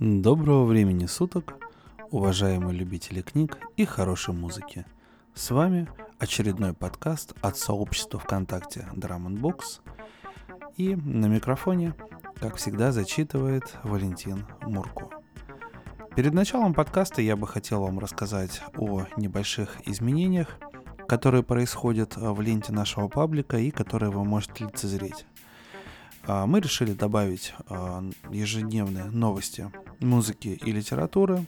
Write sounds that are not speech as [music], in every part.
Доброго времени суток, уважаемые любители книг и хорошей музыки. С вами очередной подкаст от сообщества ВКонтакте Drum Box. И на микрофоне, как всегда, зачитывает Валентин Мурко. Перед началом подкаста я бы хотел вам рассказать о небольших изменениях, которые происходят в ленте нашего паблика и которые вы можете лицезреть. А, мы решили добавить а, ежедневные новости музыки и литературы,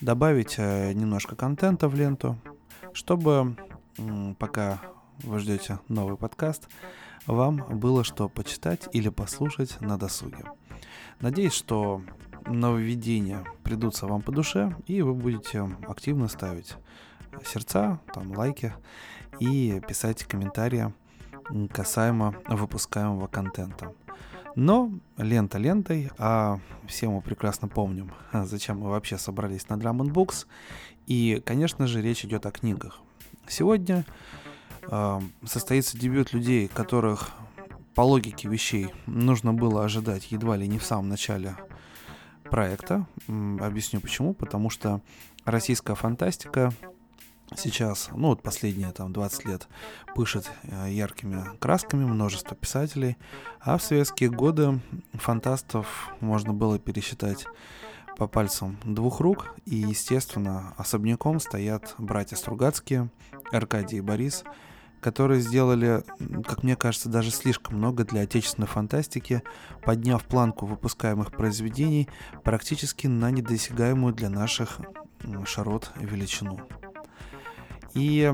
добавить э, немножко контента в ленту, чтобы пока вы ждете новый подкаст, вам было что почитать или послушать на досуге. Надеюсь, что нововведения придутся вам по душе, и вы будете активно ставить сердца, там, лайки и писать комментарии касаемо выпускаемого контента. Но лента лентой, а все мы прекрасно помним, [laughs] зачем мы вообще собрались на Drum Books. И, конечно же, речь идет о книгах. Сегодня э, состоится дебют людей, которых по логике вещей нужно было ожидать едва ли не в самом начале проекта. Объясню почему. Потому что российская фантастика сейчас, ну вот последние там 20 лет, пышет э, яркими красками множество писателей, а в советские годы фантастов можно было пересчитать по пальцам двух рук, и, естественно, особняком стоят братья Стругацкие, Аркадий и Борис, которые сделали, как мне кажется, даже слишком много для отечественной фантастики, подняв планку выпускаемых произведений практически на недосягаемую для наших широт величину. И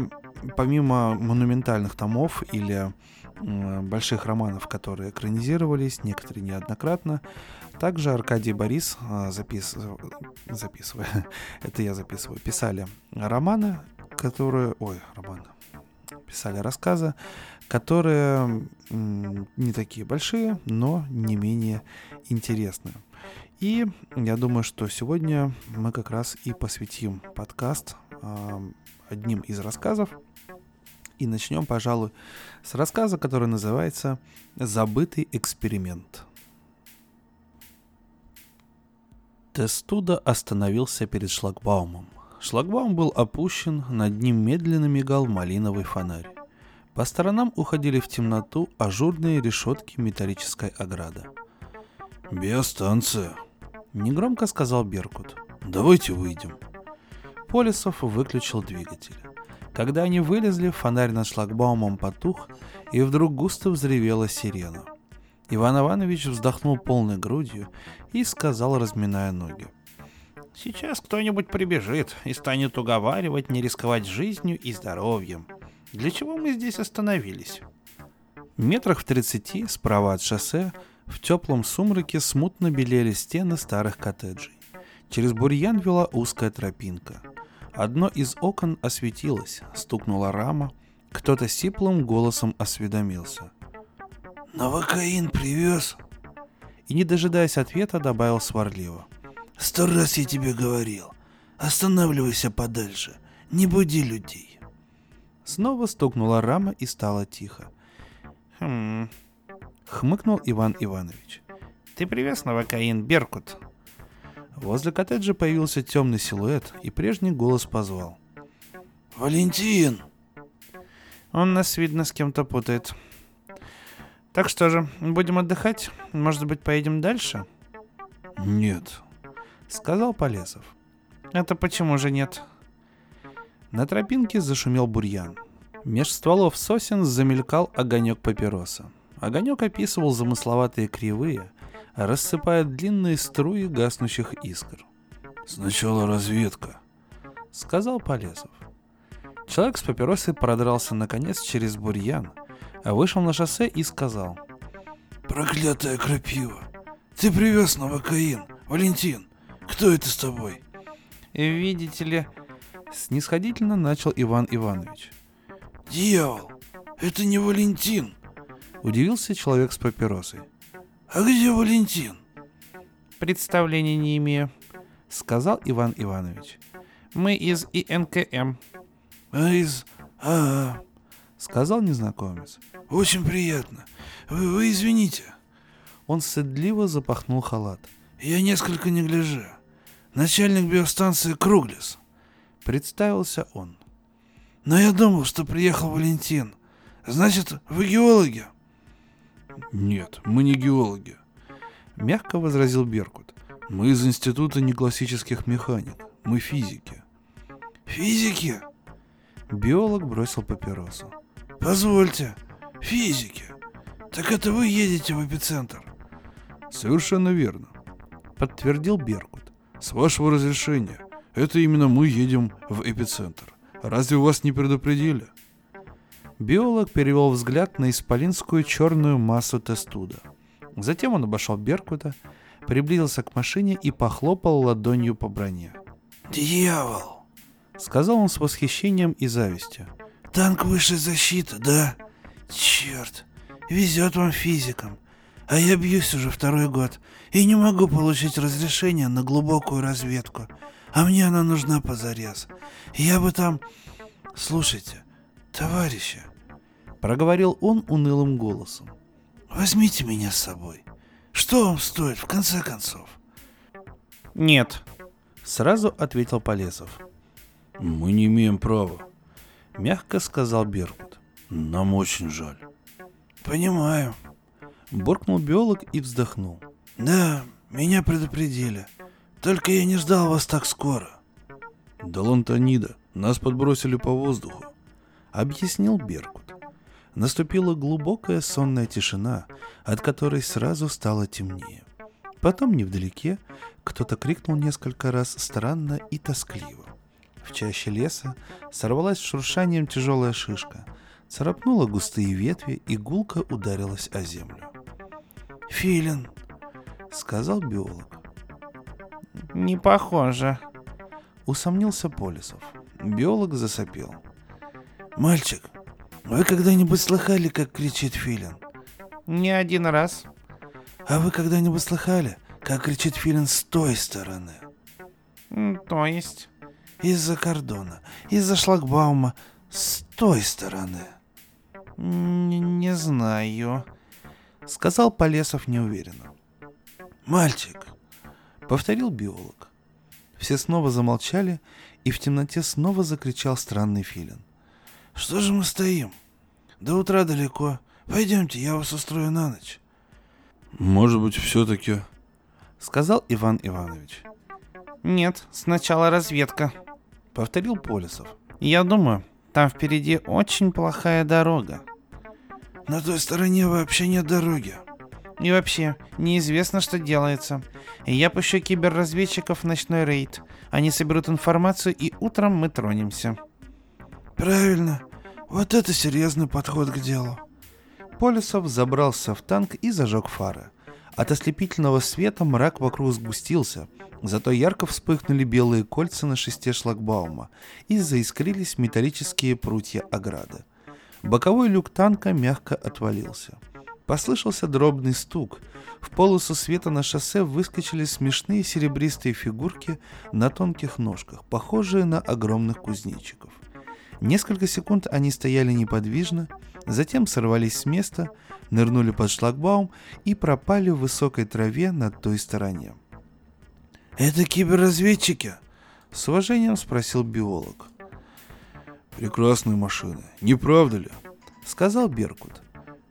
помимо монументальных томов или больших романов, которые экранизировались, некоторые неоднократно, также Аркадий Борис, а, запис... записывая, [laughs] это я записываю, писали романы, которые... Ой, романы. Писали рассказы, которые не такие большие, но не менее интересные. И я думаю, что сегодня мы как раз и посвятим подкаст одним из рассказов. И начнем, пожалуй, с рассказа, который называется «Забытый эксперимент». Тестуда остановился перед шлагбаумом. Шлагбаум был опущен, над ним медленно мигал малиновый фонарь. По сторонам уходили в темноту ажурные решетки металлической ограды. «Биостанция», — негромко сказал Беркут. «Давайте выйдем». Полисов выключил двигатель. Когда они вылезли, фонарь над шлагбаумом потух, и вдруг густо взревела сирена. Иван Иванович вздохнул полной грудью и сказал, разминая ноги. «Сейчас кто-нибудь прибежит и станет уговаривать не рисковать жизнью и здоровьем. Для чего мы здесь остановились?» Метрах в тридцати справа от шоссе в теплом сумраке смутно белели стены старых коттеджей. Через бурьян вела узкая тропинка. Одно из окон осветилось, стукнула рама, кто-то сиплым голосом осведомился. «Новокаин привез?» И, не дожидаясь ответа, добавил сварливо. «Сто раз я тебе говорил. Останавливайся подальше. Не буди людей». Снова стукнула рама и стало тихо. «Хм...» — хмыкнул Иван Иванович. «Ты привез новокаин, Беркут?» Возле коттеджа появился темный силуэт, и прежний голос позвал. «Валентин!» Он нас, видно, с кем-то путает. Так что же, будем отдыхать? Может быть, поедем дальше? Нет, сказал Полесов. Это почему же нет? На тропинке зашумел бурьян. Меж стволов сосен замелькал огонек папироса. Огонек описывал замысловатые кривые, рассыпая длинные струи гаснущих искр. «Сначала разведка», — сказал Полесов. Человек с папиросой продрался наконец через бурьян, а вышел на шоссе и сказал. «Проклятая крапива! Ты привез новокаин! Валентин, кто это с тобой?» «Видите ли...» — снисходительно начал Иван Иванович. «Дьявол! Это не Валентин!» — удивился человек с папиросой. «А где Валентин?» «Представления не имею», — сказал Иван Иванович. «Мы из ИНКМ». «А из... А, -а — сказал незнакомец. «Очень приятно. Вы, вы извините». Он стыдливо запахнул халат. Я несколько не гляжу. Начальник биостанции Круглис. Представился он. Но я думал, что приехал Валентин. Значит, вы геологи? Нет, мы не геологи. Мягко возразил Беркут. Мы из Института неклассических механик. Мы физики. Физики? Биолог бросил папиросу. Позвольте, физики. Так это вы едете в эпицентр? Совершенно верно. Подтвердил Беркут. С вашего разрешения. Это именно мы едем в эпицентр. Разве вас не предупредили? Биолог перевел взгляд на исполинскую черную массу тестуда. Затем он обошел Беркута, приблизился к машине и похлопал ладонью по броне. «Дьявол!» — сказал он с восхищением и завистью. «Танк высшей защиты, да? Черт! Везет вам физикам. А я бьюсь уже второй год и не могу получить разрешение на глубокую разведку. А мне она нужна позарез. Я бы там... Слушайте, товарищи, проговорил он унылым голосом. Возьмите меня с собой. Что вам стоит, в конце концов? Нет, сразу ответил Полесов. Мы не имеем права, мягко сказал Беркут. Нам очень жаль. Понимаю. Буркнул биолог и вздохнул. Да, меня предупредили. Только я не ждал вас так скоро. Да Лантанида, нас подбросили по воздуху. Объяснил Беркут. Наступила глубокая сонная тишина, от которой сразу стало темнее. Потом невдалеке кто-то крикнул несколько раз странно и тоскливо. В чаще леса сорвалась шуршанием тяжелая шишка, царапнула густые ветви и гулко ударилась о землю. «Филин», — сказал биолог. Не похоже. Усомнился Полисов. Биолог засопел. «Мальчик, вы когда-нибудь слыхали, как кричит филин? Не один раз. А вы когда-нибудь слыхали, как кричит филин с той стороны? То есть? Из-за кордона, из-за шлагбаума, с той стороны. Не, не знаю. Сказал Полесов неуверенно. Мальчик, повторил биолог. Все снова замолчали, и в темноте снова закричал странный филин. Что же мы стоим? До утра далеко. Пойдемте, я вас устрою на ночь. Может быть, все-таки... Сказал Иван Иванович. Нет, сначала разведка. Повторил Полисов. Я думаю, там впереди очень плохая дорога. На той стороне вообще нет дороги. И вообще, неизвестно, что делается. Я пущу киберразведчиков в ночной рейд. Они соберут информацию, и утром мы тронемся. Правильно. Вот это серьезный подход к делу. Полисов забрался в танк и зажег фары. От ослепительного света мрак вокруг сгустился, зато ярко вспыхнули белые кольца на шесте шлагбаума и заискрились металлические прутья ограды. Боковой люк танка мягко отвалился. Послышался дробный стук. В полосу света на шоссе выскочили смешные серебристые фигурки на тонких ножках, похожие на огромных кузнечиков. Несколько секунд они стояли неподвижно, затем сорвались с места, нырнули под шлагбаум и пропали в высокой траве на той стороне. «Это киберразведчики?» — с уважением спросил биолог. «Прекрасные машины, не правда ли?» — сказал Беркут.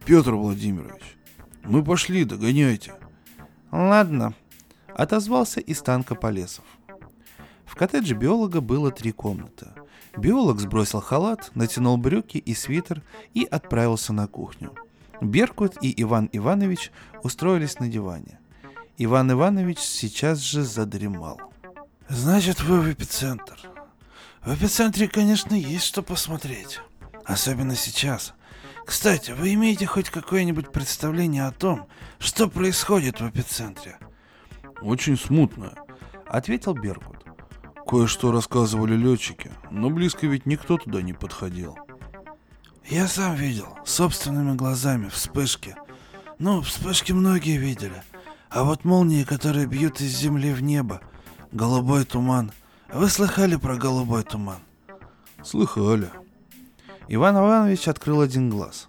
«Петр Владимирович, мы пошли, догоняйте». Ладно, — отозвался из танка Полесов. В коттедже биолога было три комнаты. Биолог сбросил халат, натянул брюки и свитер и отправился на кухню. Беркут и Иван Иванович устроились на диване. Иван Иванович сейчас же задремал. «Значит, вы в эпицентр. В эпицентре, конечно, есть что посмотреть. Особенно сейчас. Кстати, вы имеете хоть какое-нибудь представление о том, что происходит в эпицентре?» «Очень смутно», — ответил Беркут. Кое-что рассказывали летчики, но близко ведь никто туда не подходил. Я сам видел, собственными глазами, вспышки. Ну, вспышки многие видели. А вот молнии, которые бьют из земли в небо, голубой туман. Вы слыхали про голубой туман? Слыхали. Иван Иванович открыл один глаз.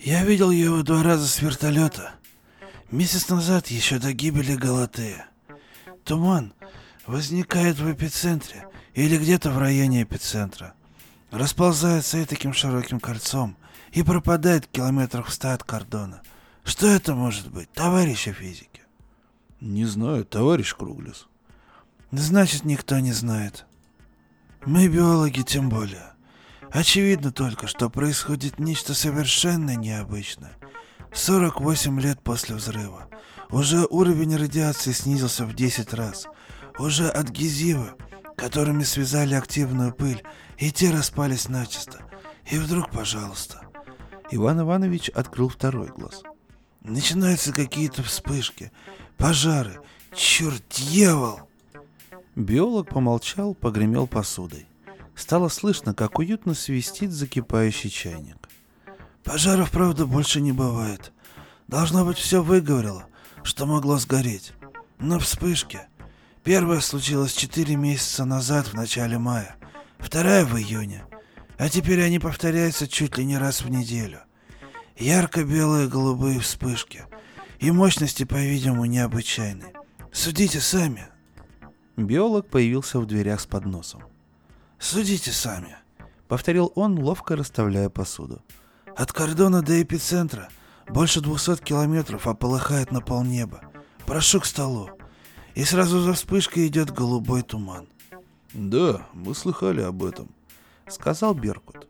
Я видел его два раза с вертолета. Месяц назад, еще до гибели Галатея. Туман возникает в эпицентре или где-то в районе эпицентра. Расползается и таким широким кольцом и пропадает в километрах в ста от кордона. Что это может быть, товарищи физики? Не знаю, товарищ Круглис. Значит, никто не знает. Мы, биологи, тем более. Очевидно только, что происходит нечто совершенно необычное. 48 лет после взрыва. Уже уровень радиации снизился в 10 раз. Уже адгезивы, которыми связали активную пыль, и те распались начисто. И вдруг, пожалуйста. Иван Иванович открыл второй глаз. Начинаются какие-то вспышки, пожары. Черт, дьявол! Биолог помолчал, погремел посудой. Стало слышно, как уютно свистит закипающий чайник. Пожаров, правда, больше не бывает. Должно быть, все выговорило, что могло сгореть. Но вспышки. Первая случилась четыре месяца назад, в начале мая. Вторая в июне. А теперь они повторяются чуть ли не раз в неделю. Ярко-белые голубые вспышки. И мощности, по-видимому, необычайные. Судите сами. Биолог появился в дверях с подносом. Судите сами. Повторил он, ловко расставляя посуду. От кордона до эпицентра больше двухсот километров, а полыхает на полнеба. Прошу к столу. И сразу за вспышкой идет голубой туман. Да, мы слыхали об этом, сказал Беркут.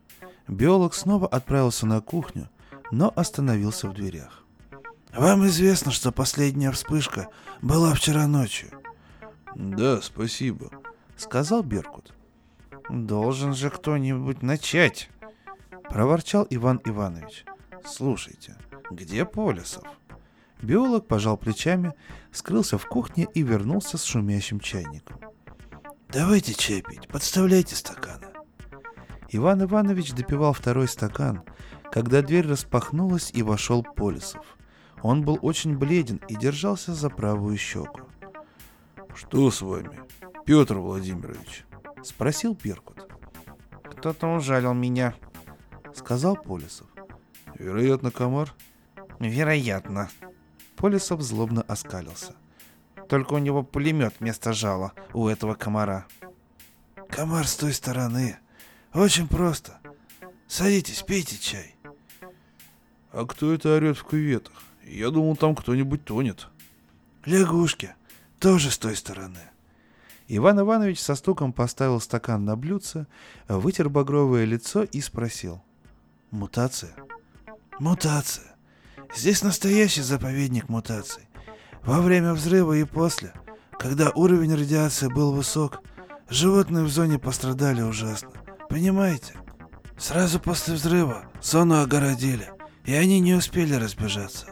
Биолог снова отправился на кухню, но остановился в дверях. Вам известно, что последняя вспышка была вчера ночью. Да, спасибо, сказал Беркут. Должен же кто-нибудь начать, проворчал Иван Иванович. Слушайте, где Полисов? Биолог пожал плечами, скрылся в кухне и вернулся с шумящим чайником. Давайте чай пить, подставляйте стаканы. Иван Иванович допивал второй стакан, когда дверь распахнулась и вошел Полисов. Он был очень бледен и держался за правую щеку. «Что с вами, Петр Владимирович?» — спросил Перкут. «Кто-то ужалил меня», — сказал Полисов. «Вероятно, комар?» «Вероятно». Полисов злобно оскалился. «Только у него пулемет вместо жала, у этого комара». «Комар с той стороны. Очень просто. Садитесь, пейте чай». «А кто это орет в кюветах? Я думал, там кто-нибудь тонет». «Лягушки. Тоже с той стороны». Иван Иванович со стуком поставил стакан на блюдце, вытер багровое лицо и спросил. «Мутация?» «Мутация. Здесь настоящий заповедник мутаций. Во время взрыва и после, когда уровень радиации был высок, животные в зоне пострадали ужасно. Понимаете? Сразу после взрыва зону огородили, и они не успели разбежаться.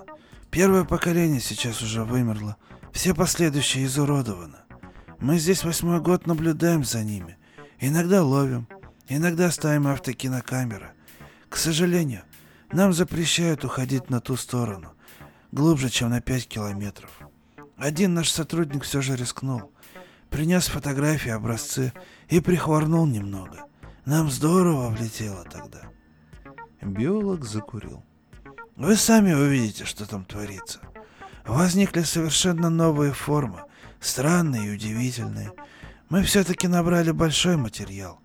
Первое поколение сейчас уже вымерло, все последующие изуродованы. Мы здесь восьмой год наблюдаем за ними. Иногда ловим, иногда ставим автокинокамеры. К сожалению, нам запрещают уходить на ту сторону, глубже, чем на пять километров. Один наш сотрудник все же рискнул. Принес фотографии, образцы и прихворнул немного. Нам здорово влетело тогда. Биолог закурил. Вы сами увидите, что там творится. Возникли совершенно новые формы, странные и удивительные. Мы все-таки набрали большой материал.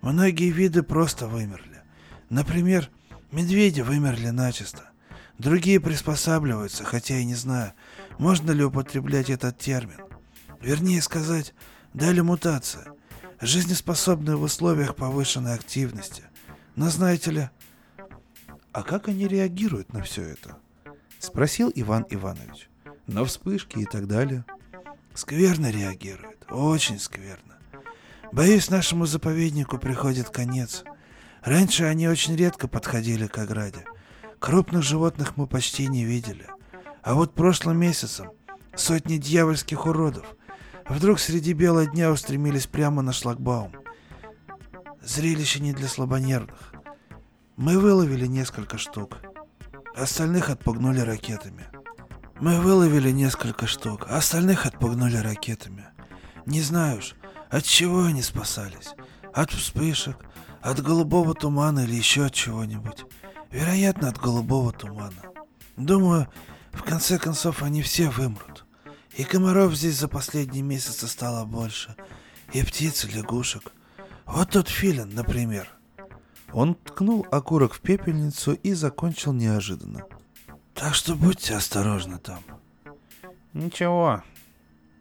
Многие виды просто вымерли. Например, медведи вымерли начисто. Другие приспосабливаются, хотя и не знаю, можно ли употреблять этот термин. Вернее сказать, дали мутация. Жизнеспособные в условиях повышенной активности. Но знаете ли... А как они реагируют на все это? Спросил Иван Иванович. На вспышки и так далее. Скверно реагируют, очень скверно. Боюсь, нашему заповеднику приходит конец. Раньше они очень редко подходили к ограде. Крупных животных мы почти не видели. А вот прошлым месяцем сотни дьявольских уродов вдруг среди бела дня устремились прямо на шлагбаум. Зрелище не для слабонервных. Мы выловили несколько штук. Остальных отпугнули ракетами. Мы выловили несколько штук, остальных отпугнули ракетами. Не знаю уж, от чего они спасались. От вспышек, от голубого тумана или еще от чего-нибудь. Вероятно, от голубого тумана. Думаю, в конце концов, они все вымрут. И комаров здесь за последние месяцы стало больше. И птиц, и лягушек. Вот тот филин, например. Он ткнул окурок в пепельницу и закончил неожиданно. Так что будьте осторожны там. Ничего.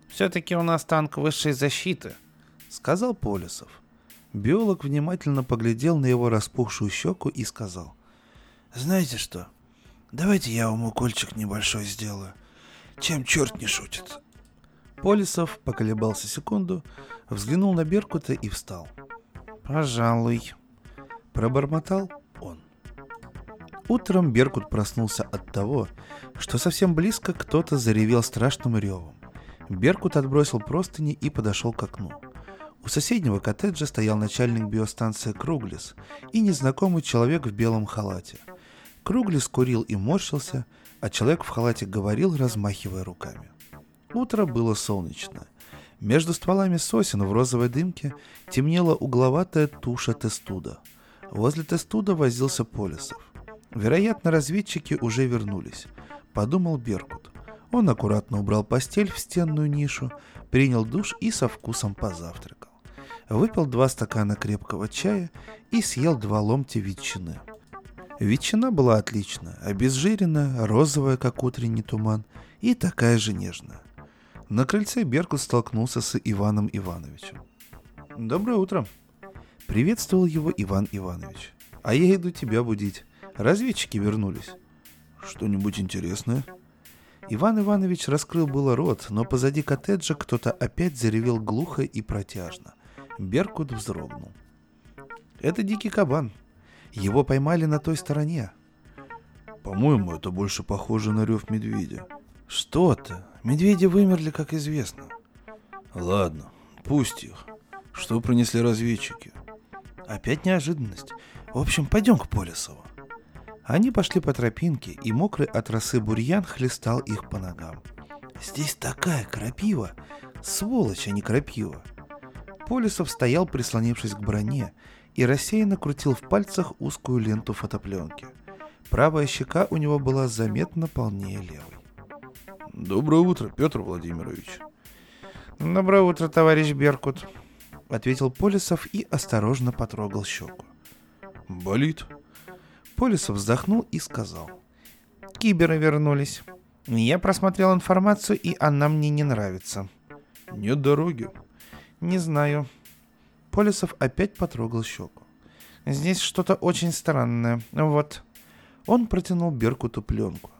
Все-таки у нас танк высшей защиты, сказал Полисов. Биолог внимательно поглядел на его распухшую щеку и сказал. Знаете что? Давайте я вам укольчик небольшой сделаю. Чем черт не шутит. Полисов поколебался секунду, взглянул на Беркута и встал. «Пожалуй», — пробормотал он. Утром Беркут проснулся от того, что совсем близко кто-то заревел страшным ревом. Беркут отбросил простыни и подошел к окну. У соседнего коттеджа стоял начальник биостанции Круглис и незнакомый человек в белом халате. Круглис курил и морщился, а человек в халате говорил, размахивая руками. Утро было солнечное. Между стволами сосен в розовой дымке темнела угловатая туша тестуда. Возле тестуда возился Полисов. Вероятно, разведчики уже вернулись, подумал Беркут. Он аккуратно убрал постель в стенную нишу, принял душ и со вкусом позавтракал. Выпил два стакана крепкого чая и съел два ломтя ветчины. Ветчина была отличная, обезжиренная, розовая, как утренний туман, и такая же нежная. На крыльце Беркут столкнулся с Иваном Ивановичем. «Доброе утро!» Приветствовал его Иван Иванович. «А я иду тебя будить. Разведчики вернулись». «Что-нибудь интересное?» Иван Иванович раскрыл было рот, но позади коттеджа кто-то опять заревел глухо и протяжно. Беркут вздрогнул. «Это дикий кабан. Его поймали на той стороне». «По-моему, это больше похоже на рев медведя». «Что ты? Медведи вымерли, как известно». «Ладно, пусть их. Что принесли разведчики?» «Опять неожиданность. В общем, пойдем к Полисову». Они пошли по тропинке, и мокрый от росы бурьян хлестал их по ногам. «Здесь такая крапива! Сволочь, а не крапива!» Полисов стоял, прислонившись к броне, и рассеянно крутил в пальцах узкую ленту фотопленки. Правая щека у него была заметно полнее левой. «Доброе утро, Петр Владимирович!» «Доброе утро, товарищ Беркут!» — ответил Полисов и осторожно потрогал щеку. «Болит?» Полисов вздохнул и сказал. Киберы вернулись. Я просмотрел информацию, и она мне не нравится. Нет дороги. Не знаю. Полисов опять потрогал щеку. Здесь что-то очень странное. Вот. Он протянул Беркуту пленку.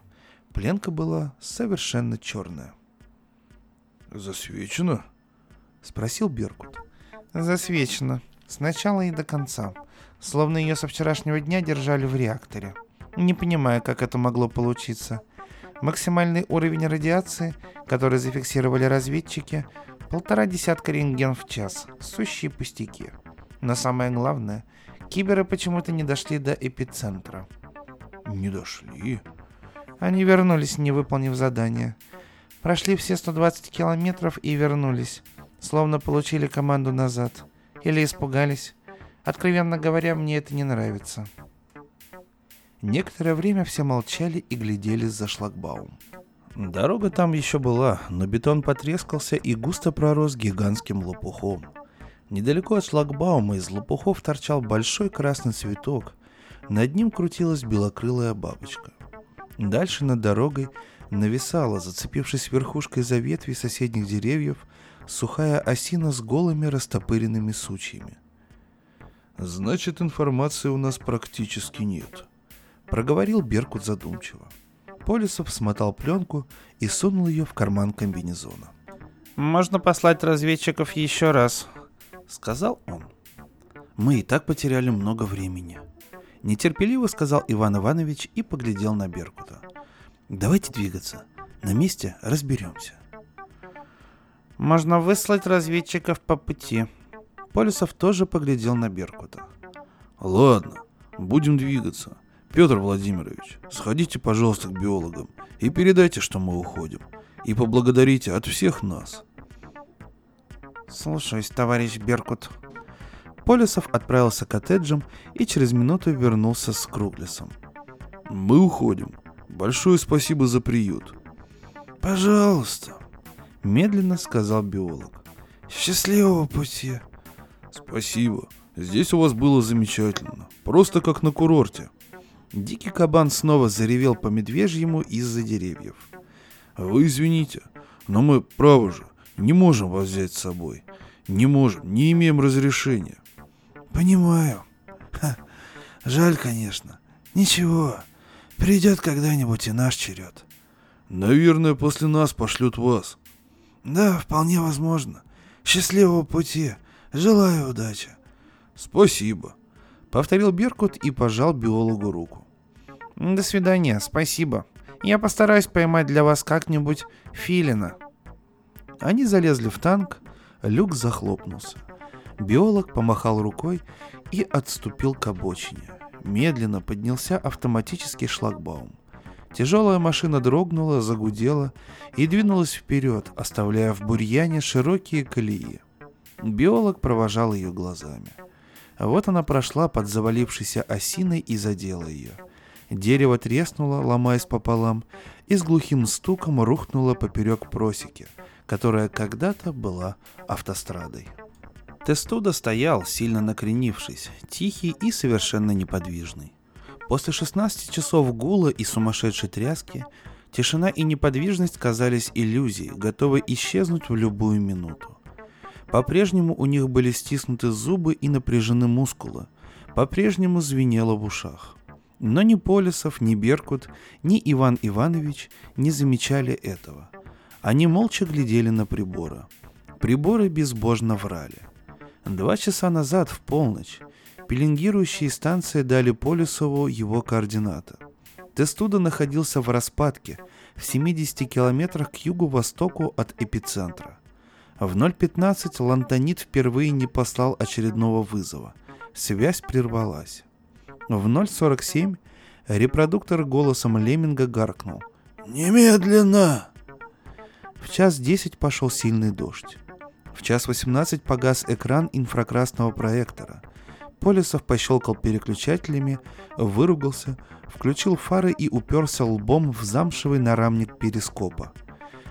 Пленка была совершенно черная. «Засвечено?» — спросил Беркут. «Засвечено. С начала и до конца словно ее со вчерашнего дня держали в реакторе. Не понимаю, как это могло получиться. Максимальный уровень радиации, который зафиксировали разведчики, полтора десятка рентген в час. Сущие пустяки. Но самое главное, киберы почему-то не дошли до эпицентра. Не дошли? Они вернулись, не выполнив задание. Прошли все 120 километров и вернулись. Словно получили команду назад. Или испугались. Откровенно говоря, мне это не нравится. Некоторое время все молчали и глядели за шлагбаум. Дорога там еще была, но бетон потрескался и густо пророс гигантским лопухом. Недалеко от шлагбаума из лопухов торчал большой красный цветок. Над ним крутилась белокрылая бабочка. Дальше над дорогой нависала, зацепившись верхушкой за ветви соседних деревьев, сухая осина с голыми растопыренными сучьями – Значит, информации у нас практически нет. Проговорил Беркут задумчиво. Полисов смотал пленку и сунул ее в карман комбинезона. «Можно послать разведчиков еще раз», — сказал он. «Мы и так потеряли много времени», — нетерпеливо сказал Иван Иванович и поглядел на Беркута. «Давайте двигаться. На месте разберемся». «Можно выслать разведчиков по пути», Полисов тоже поглядел на Беркута. «Ладно, будем двигаться. Петр Владимирович, сходите, пожалуйста, к биологам и передайте, что мы уходим. И поблагодарите от всех нас». «Слушаюсь, товарищ Беркут». Полисов отправился к коттеджам и через минуту вернулся с Круглисом. «Мы уходим. Большое спасибо за приют. Пожалуйста, Медленно сказал биолог. счастливого пути. Спасибо. Здесь у вас было замечательно. Просто как на курорте. Дикий кабан снова заревел по медвежьему из-за деревьев. Вы извините, но мы, право же, не можем вас взять с собой. Не можем, не имеем разрешения. Понимаю. Ха, жаль, конечно. Ничего, придет когда-нибудь и наш черед. Наверное, после нас пошлют вас. Да, вполне возможно. Счастливого пути. Желаю удачи. Спасибо. Повторил Беркут и пожал биологу руку. До свидания, спасибо. Я постараюсь поймать для вас как-нибудь филина. Они залезли в танк, люк захлопнулся. Биолог помахал рукой и отступил к обочине. Медленно поднялся автоматический шлагбаум. Тяжелая машина дрогнула, загудела и двинулась вперед, оставляя в бурьяне широкие колеи. Биолог провожал ее глазами. Вот она прошла под завалившейся осиной и задела ее. Дерево треснуло, ломаясь пополам, и с глухим стуком рухнуло поперек просеки, которая когда-то была автострадой. Тестуда стоял, сильно накренившись, тихий и совершенно неподвижный. После 16 часов гула и сумасшедшей тряски тишина и неподвижность казались иллюзией, готовой исчезнуть в любую минуту. По-прежнему у них были стиснуты зубы и напряжены мускулы, по-прежнему звенело в ушах. Но ни Полисов, ни Беркут, ни Иван Иванович не замечали этого. Они молча глядели на приборы. Приборы безбожно врали. Два часа назад, в полночь, пеленгирующие станции дали Полюсову его координаты. Тестуда находился в распадке, в 70 километрах к югу-востоку от эпицентра. В 0.15 Лантонит впервые не послал очередного вызова. Связь прервалась. В 0.47 репродуктор голосом Леминга гаркнул. Немедленно! В час 10 пошел сильный дождь. В час 18 погас экран инфракрасного проектора. Полисов пощелкал переключателями, выругался, включил фары и уперся лбом в замшевый нарамник перископа.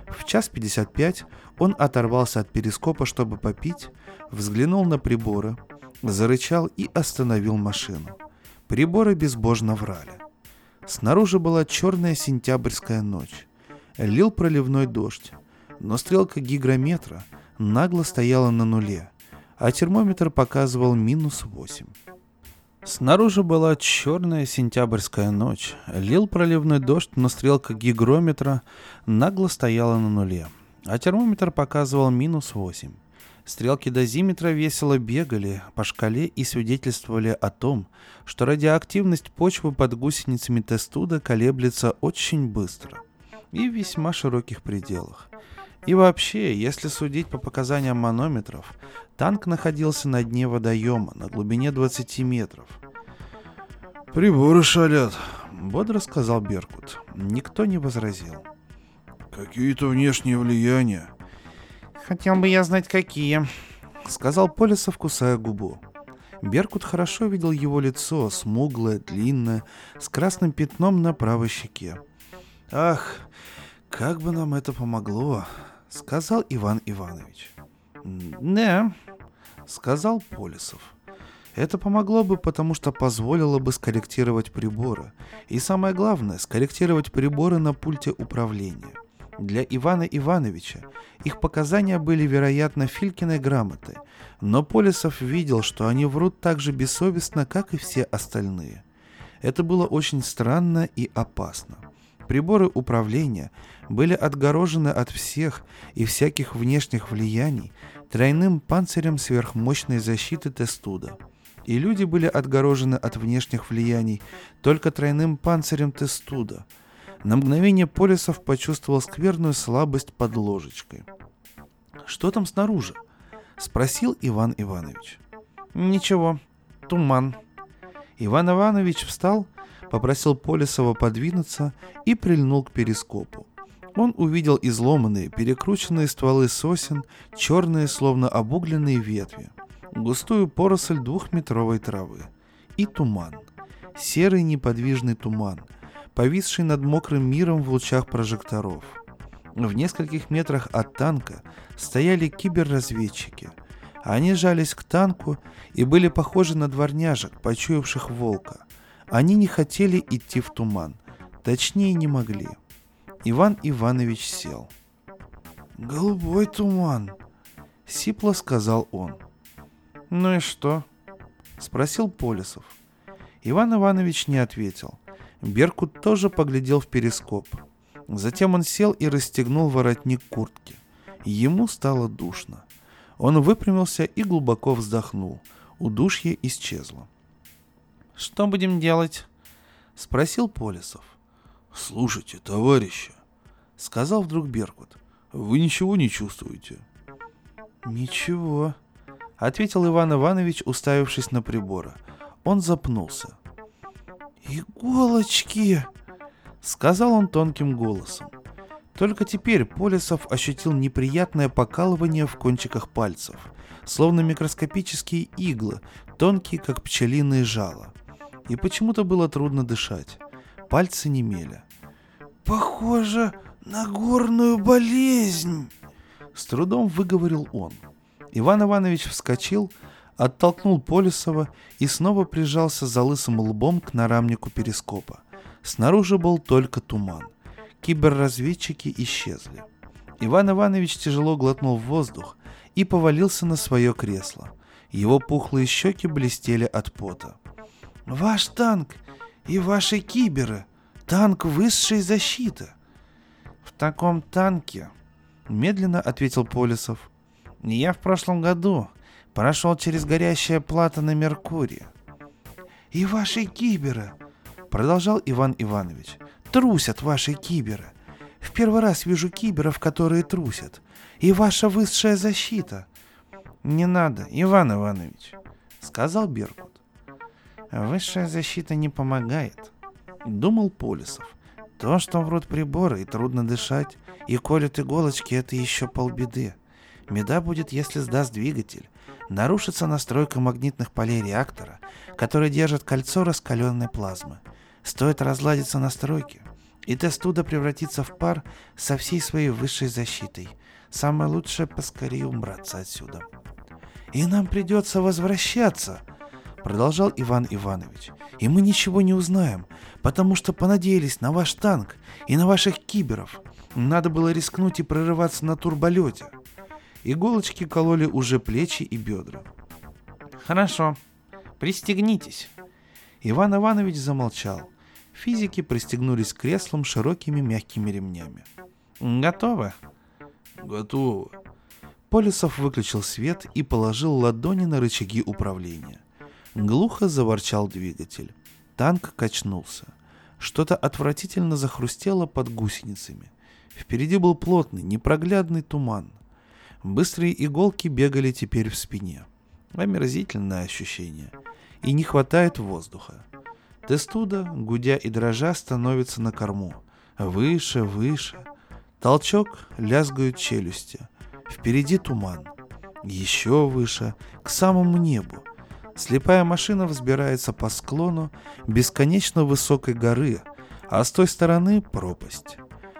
В час 55 он оторвался от перископа, чтобы попить, взглянул на приборы, зарычал и остановил машину. Приборы безбожно врали. Снаружи была черная сентябрьская ночь. Лил проливной дождь, но стрелка гигрометра нагло стояла на нуле, а термометр показывал минус 8. Снаружи была черная сентябрьская ночь. Лил проливной дождь, но стрелка гигрометра нагло стояла на нуле, а термометр показывал минус 8. Стрелки дозиметра весело бегали по шкале и свидетельствовали о том, что радиоактивность почвы под гусеницами тестуда колеблется очень быстро и в весьма широких пределах. И вообще, если судить по показаниям манометров, танк находился на дне водоема на глубине 20 метров. Приборы шалят. Бодро сказал Беркут. Никто не возразил. Какие-то внешние влияния. Хотел бы я знать, какие. Сказал Полисов, кусая губу. Беркут хорошо видел его лицо, смуглое, длинное, с красным пятном на правой щеке. «Ах, как бы нам это помогло!» — сказал Иван Иванович. «Да», — сказал Полисов. Это помогло бы, потому что позволило бы скорректировать приборы. И самое главное, скорректировать приборы на пульте управления. Для Ивана Ивановича их показания были, вероятно, Филькиной грамоты, но Полисов видел, что они врут так же бессовестно, как и все остальные. Это было очень странно и опасно. Приборы управления были отгорожены от всех и всяких внешних влияний тройным панцирем сверхмощной защиты Тестуда. И люди были отгорожены от внешних влияний только тройным панцирем Тестуда. На мгновение Полисов почувствовал скверную слабость под ложечкой. «Что там снаружи?» — спросил Иван Иванович. Ничего, туман. Иван Иванович встал, попросил Полисова подвинуться и прильнул к перископу. Он увидел изломанные, перекрученные стволы сосен, черные, словно обугленные ветви, густую поросль двухметровой травы и туман. Серый неподвижный туман, повисший над мокрым миром в лучах прожекторов. В нескольких метрах от танка стояли киберразведчики. Они жались к танку и были похожи на дворняжек, почуявших волка. Они не хотели идти в туман, точнее не могли. Иван Иванович сел. «Голубой туман», — сипло сказал он. «Ну и что?» — спросил Полисов. Иван Иванович не ответил. Беркут тоже поглядел в перископ. Затем он сел и расстегнул воротник куртки. Ему стало душно. Он выпрямился и глубоко вздохнул. Удушье исчезло. «Что будем делать?» — спросил Полисов. «Слушайте, товарищи», — сказал вдруг Беркут, — «вы ничего не чувствуете?» «Ничего», — ответил Иван Иванович, уставившись на приборы. Он запнулся. «Иголочки!» — сказал он тонким голосом. Только теперь Полисов ощутил неприятное покалывание в кончиках пальцев, словно микроскопические иглы, тонкие, как пчелиные жало. И почему-то было трудно дышать. Пальцы немели. «Похоже на горную болезнь!» С трудом выговорил он. Иван Иванович вскочил, оттолкнул Полисова и снова прижался за лысым лбом к нарамнику перископа. Снаружи был только туман. Киберразведчики исчезли. Иван Иванович тяжело глотнул воздух и повалился на свое кресло. Его пухлые щеки блестели от пота. «Ваш танк и ваши киберы. Танк высшей защиты». «В таком танке», — медленно ответил Полисов. «Я в прошлом году прошел через горящее плато на Меркурии». «И ваши киберы», — продолжал Иван Иванович, — «трусят ваши киберы. В первый раз вижу киберов, которые трусят. И ваша высшая защита». «Не надо, Иван Иванович», — сказал Беркут. «Высшая защита не помогает», — думал Полисов. «То, что врут приборы и трудно дышать, и колют иголочки, это еще полбеды. Беда будет, если сдаст двигатель. Нарушится настройка магнитных полей реактора, который держит кольцо раскаленной плазмы. Стоит разладиться настройки, и тестуда превратится в пар со всей своей высшей защитой. Самое лучшее поскорее убраться отсюда. «И нам придется возвращаться», — продолжал Иван Иванович. «И мы ничего не узнаем, потому что понадеялись на ваш танк и на ваших киберов. Надо было рискнуть и прорываться на турболете». Иголочки кололи уже плечи и бедра. «Хорошо, пристегнитесь». Иван Иванович замолчал. Физики пристегнулись к креслам широкими мягкими ремнями. «Готовы?» «Готовы». Полисов выключил свет и положил ладони на рычаги управления. Глухо заворчал двигатель. Танк качнулся. Что-то отвратительно захрустело под гусеницами. Впереди был плотный, непроглядный туман. Быстрые иголки бегали теперь в спине. Омерзительное ощущение. И не хватает воздуха. Тестуда, гудя и дрожа, становится на корму. Выше, выше. Толчок, лязгают челюсти. Впереди туман. Еще выше, к самому небу. Слепая машина взбирается по склону бесконечно высокой горы, а с той стороны пропасть.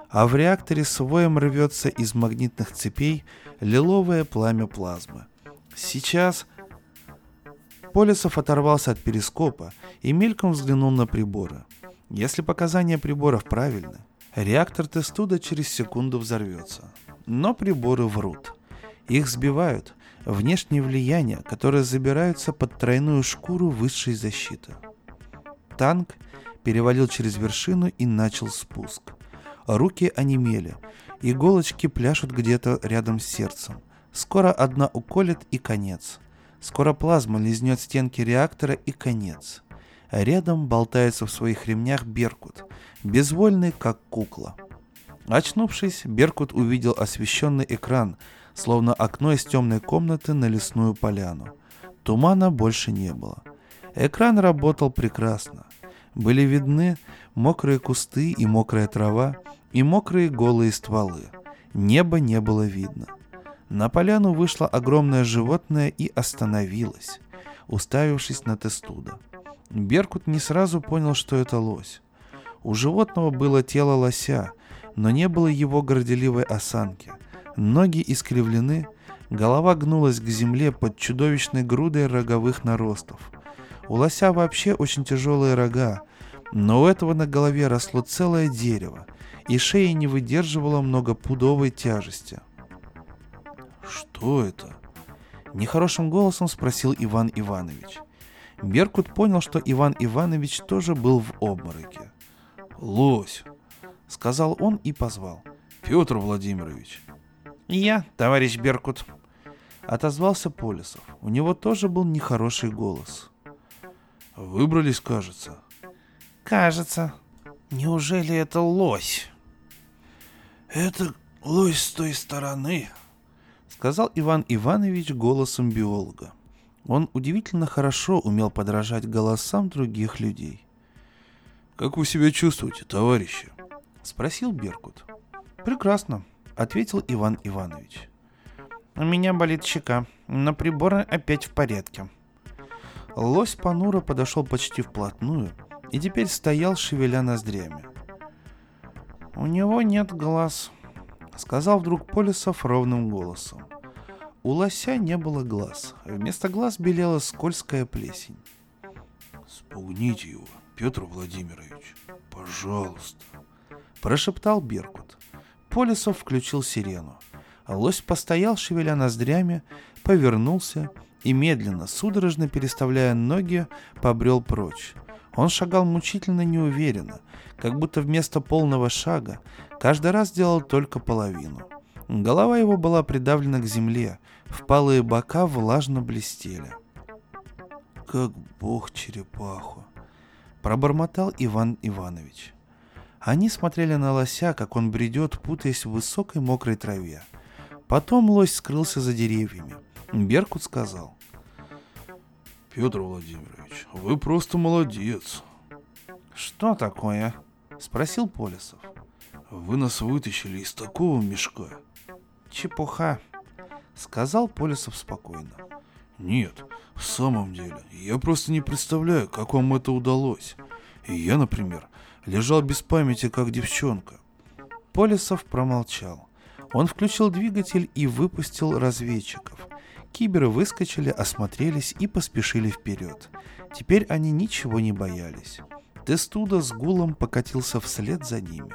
А в реакторе с воем рвется из магнитных цепей лиловое пламя плазмы. Сейчас Полисов оторвался от перископа и мельком взглянул на приборы. Если показания приборов правильны, реактор Тестуда через секунду взорвется. Но приборы врут. Их сбивают внешние влияния, которые забираются под тройную шкуру высшей защиты. Танк перевалил через вершину и начал спуск. Руки онемели, Иголочки пляшут где-то рядом с сердцем. Скоро одна уколет и конец. Скоро плазма лизнет стенки реактора и конец. Рядом болтается в своих ремнях Беркут, безвольный как кукла. Очнувшись, Беркут увидел освещенный экран, словно окно из темной комнаты на лесную поляну. Тумана больше не было. Экран работал прекрасно. Были видны мокрые кусты и мокрая трава, и мокрые голые стволы. Неба не было видно. На поляну вышло огромное животное и остановилось, уставившись на Тестуда. Беркут не сразу понял, что это лось. У животного было тело лося, но не было его горделивой осанки. Ноги искривлены, голова гнулась к земле под чудовищной грудой роговых наростов. У лося вообще очень тяжелые рога, но у этого на голове росло целое дерево, и шея не выдерживала многопудовой тяжести. «Что это?» Нехорошим голосом спросил Иван Иванович. Беркут понял, что Иван Иванович тоже был в обмороке. «Лось!» — сказал он и позвал. «Петр Владимирович!» «Я, товарищ Беркут!» — отозвался Полисов. У него тоже был нехороший голос. «Выбрались, кажется». «Кажется. Неужели это лось?» «Это лось с той стороны», — сказал Иван Иванович голосом биолога. Он удивительно хорошо умел подражать голосам других людей. «Как вы себя чувствуете, товарищи?» — спросил Беркут. «Прекрасно», — ответил Иван Иванович. «У меня болит щека, но приборы опять в порядке». Лось понуро подошел почти вплотную и теперь стоял, шевеля ноздрями. «У него нет глаз», — сказал вдруг Полисов ровным голосом. У лося не было глаз. Вместо глаз белела скользкая плесень. «Спугните его, Петр Владимирович, пожалуйста», — прошептал Беркут. Полисов включил сирену. Лось постоял, шевеля ноздрями, повернулся и медленно, судорожно переставляя ноги, побрел прочь. Он шагал мучительно неуверенно, как будто вместо полного шага каждый раз делал только половину. Голова его была придавлена к земле, впалые бока влажно блестели. «Как бог черепаху!» — пробормотал Иван Иванович. Они смотрели на лося, как он бредет, путаясь в высокой мокрой траве. Потом лось скрылся за деревьями. Беркут сказал. «Петр Владимирович, вы просто молодец!» «Что такое?» — спросил Полисов. «Вы нас вытащили из такого мешка!» «Чепуха», — сказал Полисов спокойно. «Нет, в самом деле, я просто не представляю, как вам это удалось. Я, например, лежал без памяти, как девчонка». Полисов промолчал. Он включил двигатель и выпустил разведчиков. Киберы выскочили, осмотрелись и поспешили вперед. Теперь они ничего не боялись. Тестуда с гулом покатился вслед за ними.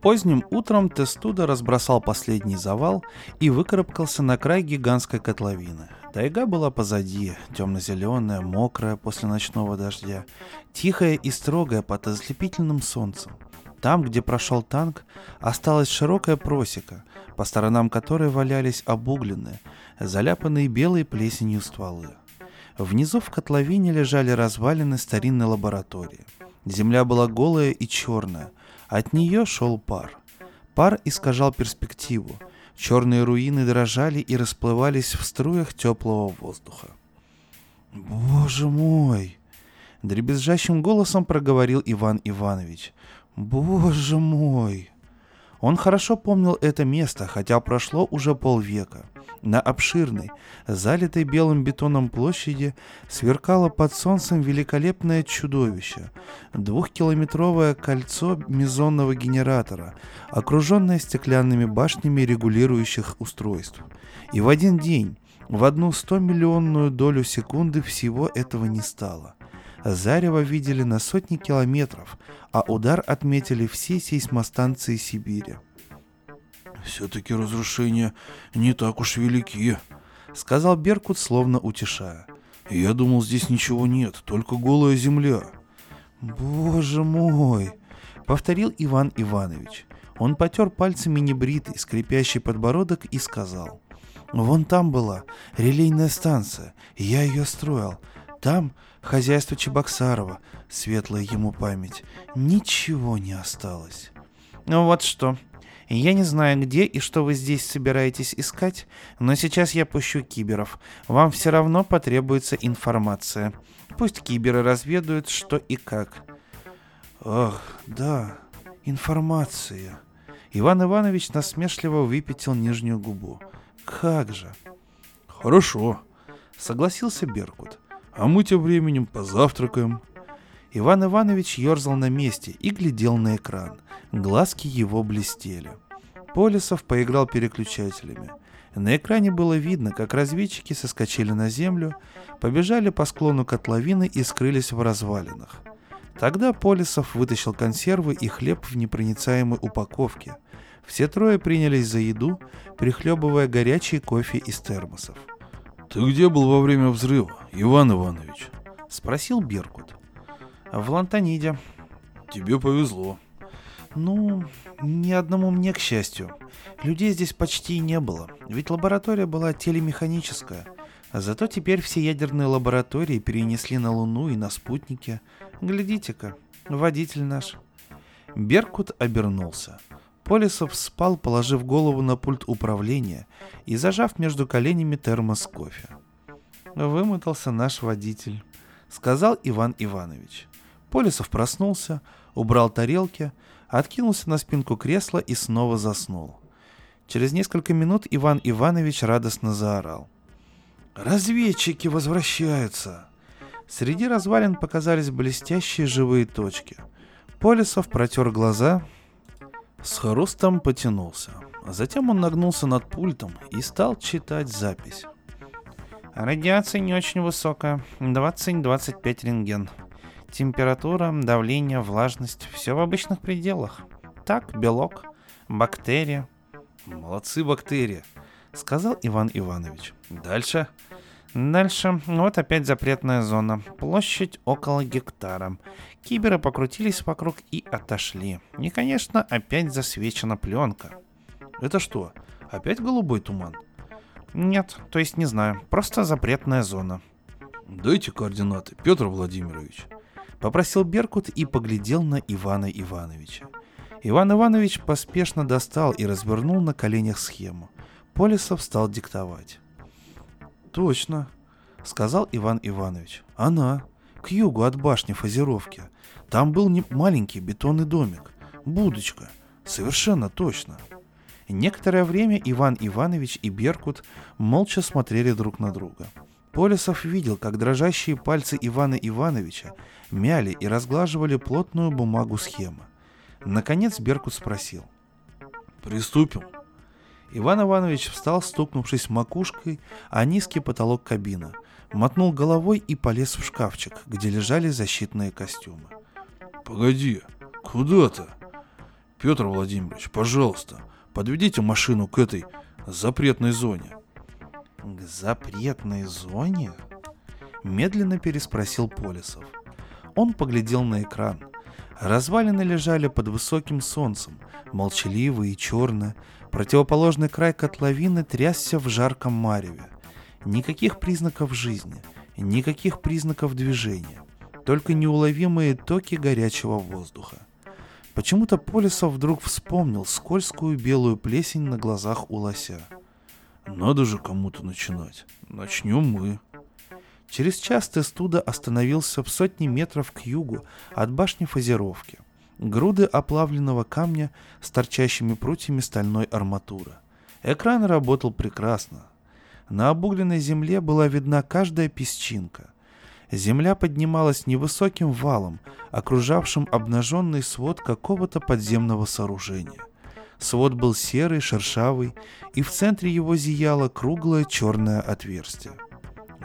Поздним утром Тестуда разбросал последний завал и выкарабкался на край гигантской котловины. Тайга была позади, темно-зеленая, мокрая после ночного дождя, тихая и строгая под ослепительным солнцем. Там, где прошел танк, осталась широкая просека, по сторонам которой валялись обугленные, заляпанные белой плесенью стволы. Внизу в котловине лежали развалины старинной лаборатории. Земля была голая и черная, от нее шел пар. Пар искажал перспективу. Черные руины дрожали и расплывались в струях теплого воздуха. «Боже мой!» — дребезжащим голосом проговорил Иван Иванович. «Боже мой!» Он хорошо помнил это место, хотя прошло уже полвека. На обширной, залитой белым бетоном площади сверкало под солнцем великолепное чудовище. Двухкилометровое кольцо мезонного генератора, окруженное стеклянными башнями регулирующих устройств. И в один день, в одну сто миллионную долю секунды всего этого не стало. Зарево видели на сотни километров, а удар отметили все сейсмостанции Сибири. «Все-таки разрушения не так уж велики», — сказал Беркут, словно утешая. «Я думал, здесь ничего нет, только голая земля». «Боже мой!» — повторил Иван Иванович. Он потер пальцами небритый, скрипящий подбородок и сказал. «Вон там была релейная станция, я ее строил. Там хозяйство Чебоксарова, светлая ему память. Ничего не осталось». «Ну вот что», я не знаю, где и что вы здесь собираетесь искать, но сейчас я пущу киберов. Вам все равно потребуется информация. Пусть киберы разведают, что и как. Ах, да, информация. Иван Иванович насмешливо выпятил нижнюю губу. Как же. Хорошо, согласился Беркут. А мы тем временем позавтракаем. Иван Иванович ерзал на месте и глядел на экран. Глазки его блестели. Полисов поиграл переключателями. На экране было видно, как разведчики соскочили на землю, побежали по склону котловины и скрылись в развалинах. Тогда Полисов вытащил консервы и хлеб в непроницаемой упаковке. Все трое принялись за еду, прихлебывая горячий кофе из термосов. «Ты где был во время взрыва, Иван Иванович?» — спросил Беркут. «В Лантаниде». «Тебе повезло». «Ну, ни одному мне, к счастью. Людей здесь почти не было, ведь лаборатория была телемеханическая. Зато теперь все ядерные лаборатории перенесли на Луну и на спутники. Глядите-ка, водитель наш». Беркут обернулся. Полисов спал, положив голову на пульт управления и зажав между коленями термос кофе. «Вымотался наш водитель», — сказал Иван Иванович. Полисов проснулся, убрал тарелки, откинулся на спинку кресла и снова заснул. Через несколько минут Иван Иванович радостно заорал. «Разведчики возвращаются!» Среди развалин показались блестящие живые точки. Полисов протер глаза, с хрустом потянулся. Затем он нагнулся над пультом и стал читать запись. Радиация не очень высокая, 20-25 рентген. Температура, давление, влажность, все в обычных пределах. Так, белок, бактерия. Молодцы бактерии, сказал Иван Иванович. Дальше. Дальше, вот опять запретная зона. Площадь около гектара. Киберы покрутились вокруг и отошли. И, конечно, опять засвечена пленка. Это что, опять голубой туман? Нет, то есть не знаю, просто запретная зона. Дайте координаты, Петр Владимирович. Попросил Беркут и поглядел на Ивана Ивановича. Иван Иванович поспешно достал и развернул на коленях схему. Полисов стал диктовать. «Точно», — сказал Иван Иванович. «Она, к югу от башни фазировки. Там был не маленький бетонный домик. Будочка. Совершенно точно». Некоторое время Иван Иванович и Беркут молча смотрели друг на друга. Полисов видел, как дрожащие пальцы Ивана Ивановича мяли и разглаживали плотную бумагу схемы. Наконец Беркут спросил. «Приступим?» Иван Иванович встал, стукнувшись макушкой, а низкий потолок кабины, мотнул головой и полез в шкафчик, где лежали защитные костюмы. «Погоди, куда то Петр Владимирович, пожалуйста, подведите машину к этой запретной зоне». «К запретной зоне?» Медленно переспросил Полисов. Он поглядел на экран. Развалины лежали под высоким солнцем, молчаливые и черные, Противоположный край котловины трясся в жарком мареве. Никаких признаков жизни, никаких признаков движения, только неуловимые токи горячего воздуха. Почему-то Полисов вдруг вспомнил скользкую белую плесень на глазах у лося. «Надо же кому-то начинать. Начнем мы». Через час Тестуда остановился в сотни метров к югу от башни фазировки груды оплавленного камня с торчащими прутьями стальной арматуры. Экран работал прекрасно. На обугленной земле была видна каждая песчинка. Земля поднималась невысоким валом, окружавшим обнаженный свод какого-то подземного сооружения. Свод был серый, шершавый, и в центре его зияло круглое черное отверстие.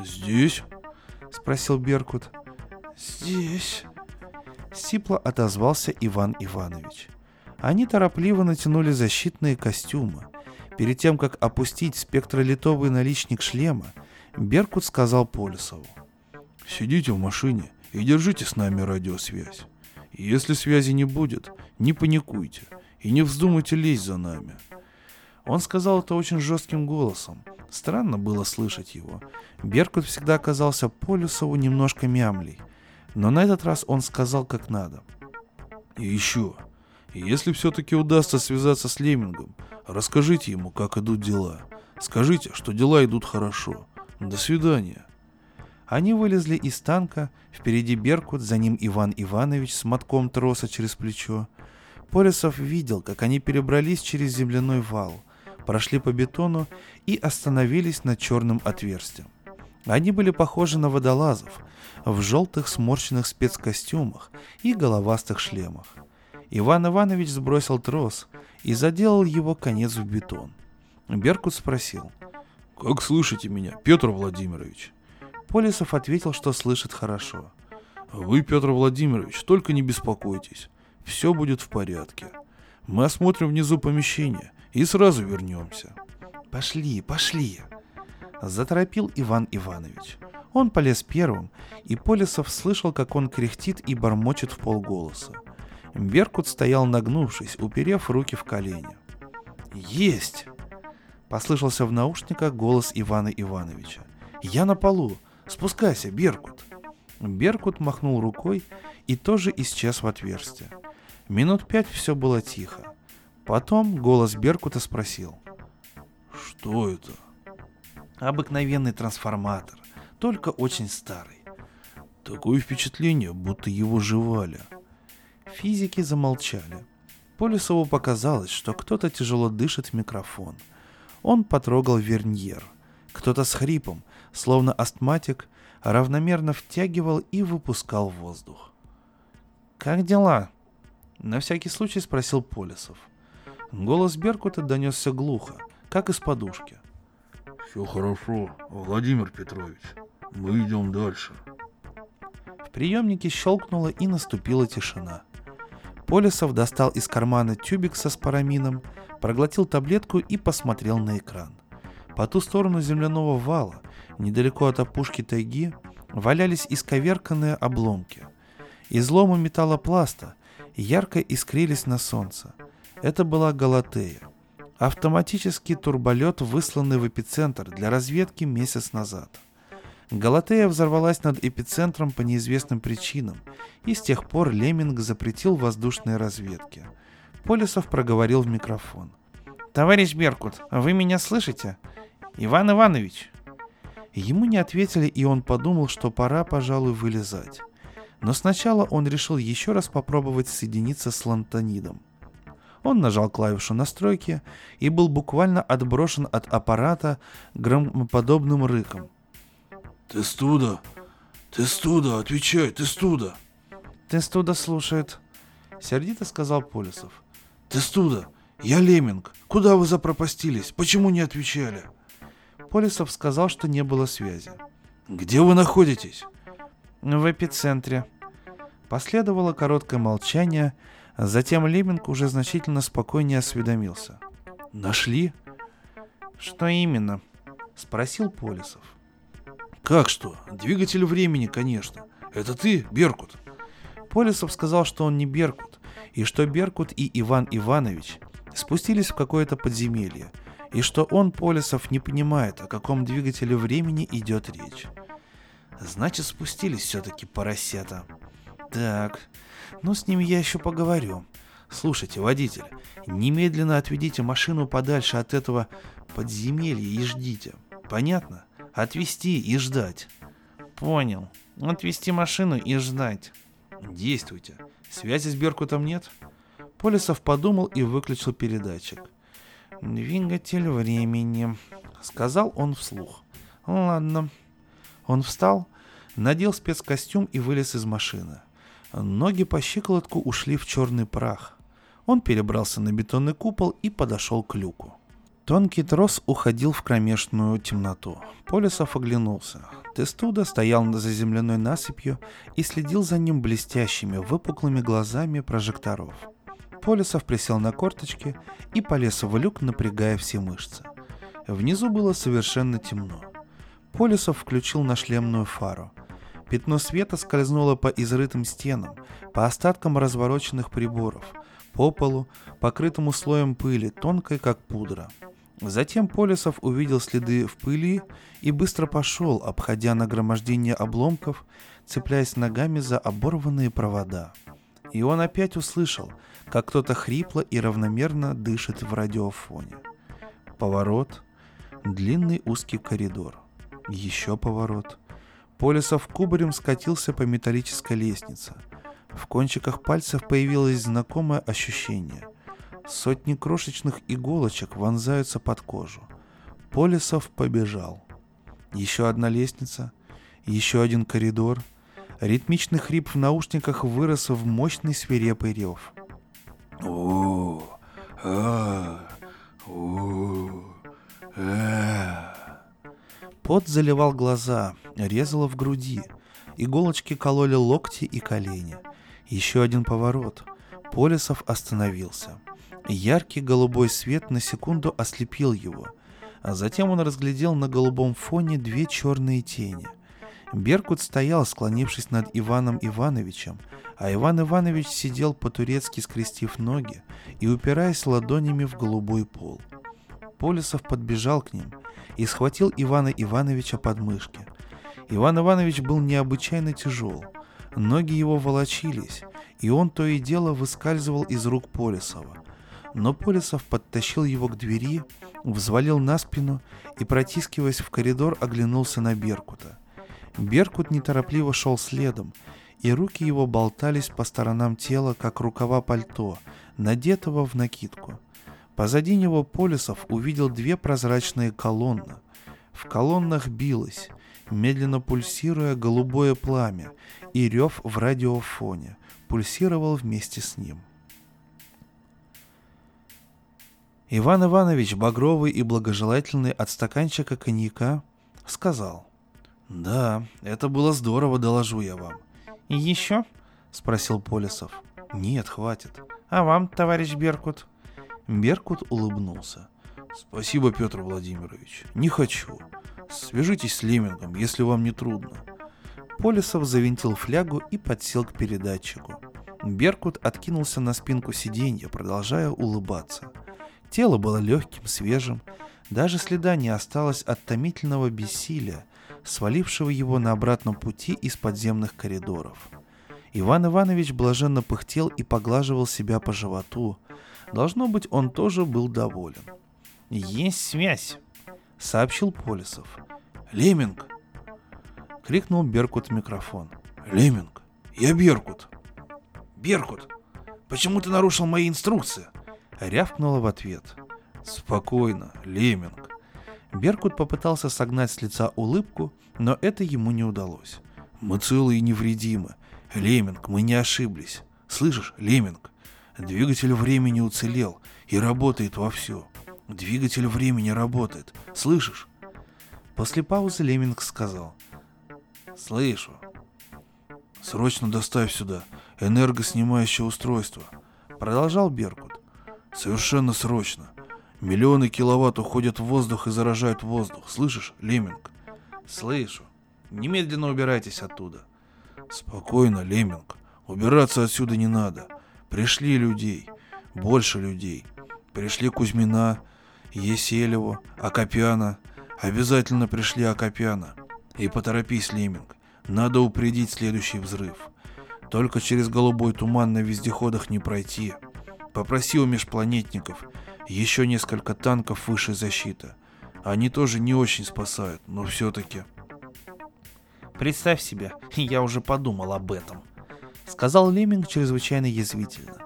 «Здесь?» — спросил Беркут. «Здесь», Сипло отозвался Иван Иванович. Они торопливо натянули защитные костюмы. Перед тем, как опустить спектролитовый наличник шлема, Беркут сказал Полюсову. «Сидите в машине и держите с нами радиосвязь. Если связи не будет, не паникуйте и не вздумайте лезть за нами». Он сказал это очень жестким голосом. Странно было слышать его. Беркут всегда казался Полюсову немножко мямлей – но на этот раз он сказал как надо. И еще, если все-таки удастся связаться с Лемингом, расскажите ему, как идут дела. Скажите, что дела идут хорошо. До свидания. Они вылезли из танка, впереди Беркут, за ним Иван Иванович с мотком троса через плечо. Порисов видел, как они перебрались через земляной вал, прошли по бетону и остановились над черным отверстием. Они были похожи на водолазов в желтых сморщенных спецкостюмах и головастых шлемах. Иван Иванович сбросил трос и заделал его конец в бетон. Беркут спросил. «Как слышите меня, Петр Владимирович?» Полисов ответил, что слышит хорошо. «Вы, Петр Владимирович, только не беспокойтесь. Все будет в порядке. Мы осмотрим внизу помещение и сразу вернемся». «Пошли, пошли!» Заторопил Иван Иванович. Он полез первым, и Полисов слышал, как он кряхтит и бормочет в полголоса. Беркут стоял нагнувшись, уперев руки в колени. «Есть!» Послышался в наушниках голос Ивана Ивановича. «Я на полу! Спускайся, Беркут!» Беркут махнул рукой и тоже исчез в отверстие. Минут пять все было тихо. Потом голос Беркута спросил. «Что это?» «Обыкновенный трансформатор, только очень старый». «Такое впечатление, будто его жевали». Физики замолчали. Полюсову показалось, что кто-то тяжело дышит в микрофон. Он потрогал верньер. Кто-то с хрипом, словно астматик, равномерно втягивал и выпускал воздух. «Как дела?» На всякий случай спросил Полисов. Голос Беркута донесся глухо, как из подушки. «Все хорошо, Владимир Петрович. Мы идем дальше». В приемнике щелкнуло и наступила тишина. Полисов достал из кармана тюбик со спарамином, проглотил таблетку и посмотрел на экран. По ту сторону земляного вала, недалеко от опушки тайги, валялись исковерканные обломки. Изломы металлопласта ярко искрились на солнце. Это была Галатея. Автоматический турболет, высланный в эпицентр для разведки месяц назад. Галатея взорвалась над эпицентром по неизвестным причинам, и с тех пор Леминг запретил воздушные разведки. Полисов проговорил в микрофон. «Товарищ Беркут, вы меня слышите? Иван Иванович!» Ему не ответили, и он подумал, что пора, пожалуй, вылезать. Но сначала он решил еще раз попробовать соединиться с Лантонидом. Он нажал клавишу настройки и был буквально отброшен от аппарата громоподобным рыком. «Ты студа! Ты студа! Отвечай, ты студа!» «Ты студа слушает», — сердито сказал Полисов. «Ты студа! Я Леминг! Куда вы запропастились? Почему не отвечали?» Полисов сказал, что не было связи. «Где вы находитесь?» «В эпицентре». Последовало короткое молчание, затем Леминг уже значительно спокойнее осведомился. «Нашли?» «Что именно?» — спросил Полисов. «Как что? Двигатель времени, конечно. Это ты, Беркут?» Полисов сказал, что он не Беркут, и что Беркут и Иван Иванович спустились в какое-то подземелье, и что он, Полисов, не понимает, о каком двигателе времени идет речь. Значит, спустились все-таки поросята. Так, ну с ними я еще поговорю. Слушайте, водитель, немедленно отведите машину подальше от этого подземелья и ждите. Понятно? Отвезти и ждать. Понял. Отвезти машину и ждать. Действуйте. Связи с Беркутом нет? Полисов подумал и выключил передатчик. «Двигатель времени», — сказал он вслух. «Ладно». Он встал, надел спецкостюм и вылез из машины. Ноги по щиколотку ушли в черный прах. Он перебрался на бетонный купол и подошел к люку. Тонкий трос уходил в кромешную темноту. Полисов оглянулся. Тестуда стоял за земляной насыпью и следил за ним блестящими, выпуклыми глазами прожекторов. Полисов присел на корточки и полез в люк, напрягая все мышцы. Внизу было совершенно темно. Полисов включил на шлемную фару. Пятно света скользнуло по изрытым стенам, по остаткам развороченных приборов, по полу, покрытому слоем пыли, тонкой как пудра. Затем Полисов увидел следы в пыли и быстро пошел, обходя нагромождение обломков, цепляясь ногами за оборванные провода. И он опять услышал, как кто-то хрипло и равномерно дышит в радиофоне. Поворот, длинный узкий коридор. Еще поворот. Полисов кубарем скатился по металлической лестнице. В кончиках пальцев появилось знакомое ощущение. Сотни крошечных иголочек вонзаются под кожу. Полисов побежал. Еще одна лестница, еще один коридор. Ритмичный хрип в наушниках вырос в мощный свирепый рев. О, а, о, а. Пот заливал глаза, резало в груди. Иголочки кололи локти и колени. Еще один поворот. Полисов остановился. Яркий голубой свет на секунду ослепил его, а затем он разглядел на голубом фоне две черные тени. Беркут стоял, склонившись над Иваном Ивановичем, а Иван Иванович сидел по-турецки скрестив ноги и упираясь ладонями в голубой пол. Полисов подбежал к ним и схватил Ивана Ивановича под мышки. Иван Иванович был необычайно тяжел. Ноги его волочились, и он то и дело выскальзывал из рук Полисова. Но Полисов подтащил его к двери, взвалил на спину и, протискиваясь в коридор, оглянулся на Беркута. Беркут неторопливо шел следом, и руки его болтались по сторонам тела, как рукава пальто, надетого в накидку. Позади него Полисов увидел две прозрачные колонны. В колоннах билось, медленно пульсируя голубое пламя, и рев в радиофоне пульсировал вместе с ним. Иван Иванович, багровый и благожелательный от стаканчика коньяка, сказал. «Да, это было здорово, доложу я вам». «И еще?» — спросил Полисов. «Нет, хватит». «А вам, товарищ Беркут?» Беркут улыбнулся. Спасибо, Петр Владимирович. Не хочу. Свяжитесь с Лемингом, если вам не трудно. Полисов завинтил флягу и подсел к передатчику. Беркут откинулся на спинку сиденья, продолжая улыбаться. Тело было легким, свежим, даже следа не осталось от томительного бессилия, свалившего его на обратном пути из подземных коридоров. Иван Иванович блаженно пыхтел и поглаживал себя по животу. Должно быть, он тоже был доволен. «Есть связь», — сообщил Полисов. «Леминг!» — крикнул Беркут в микрофон. «Леминг, я Беркут!» «Беркут, почему ты нарушил мои инструкции?» — рявкнула в ответ. «Спокойно, Леминг!» Беркут попытался согнать с лица улыбку, но это ему не удалось. «Мы целы и невредимы. Леминг, мы не ошиблись. Слышишь, Леминг? Двигатель времени уцелел и работает вовсю. Двигатель времени работает. Слышишь?» После паузы Леминг сказал. «Слышу. Срочно доставь сюда энергоснимающее устройство». Продолжал Беркут. «Совершенно срочно. Миллионы киловатт уходят в воздух и заражают воздух. Слышишь, Леминг?» «Слышу. Немедленно убирайтесь оттуда». «Спокойно, Леминг. Убираться отсюда не надо. Пришли людей. Больше людей. Пришли Кузьмина, Еселеву, Акопяна. Обязательно пришли Акопяна. И поторопись, Леминг. Надо упредить следующий взрыв. Только через голубой туман на вездеходах не пройти. Попроси у межпланетников еще несколько танков выше защиты. Они тоже не очень спасают, но все-таки... Представь себе, [laughs] я уже подумал об этом. Сказал Леминг чрезвычайно язвительно.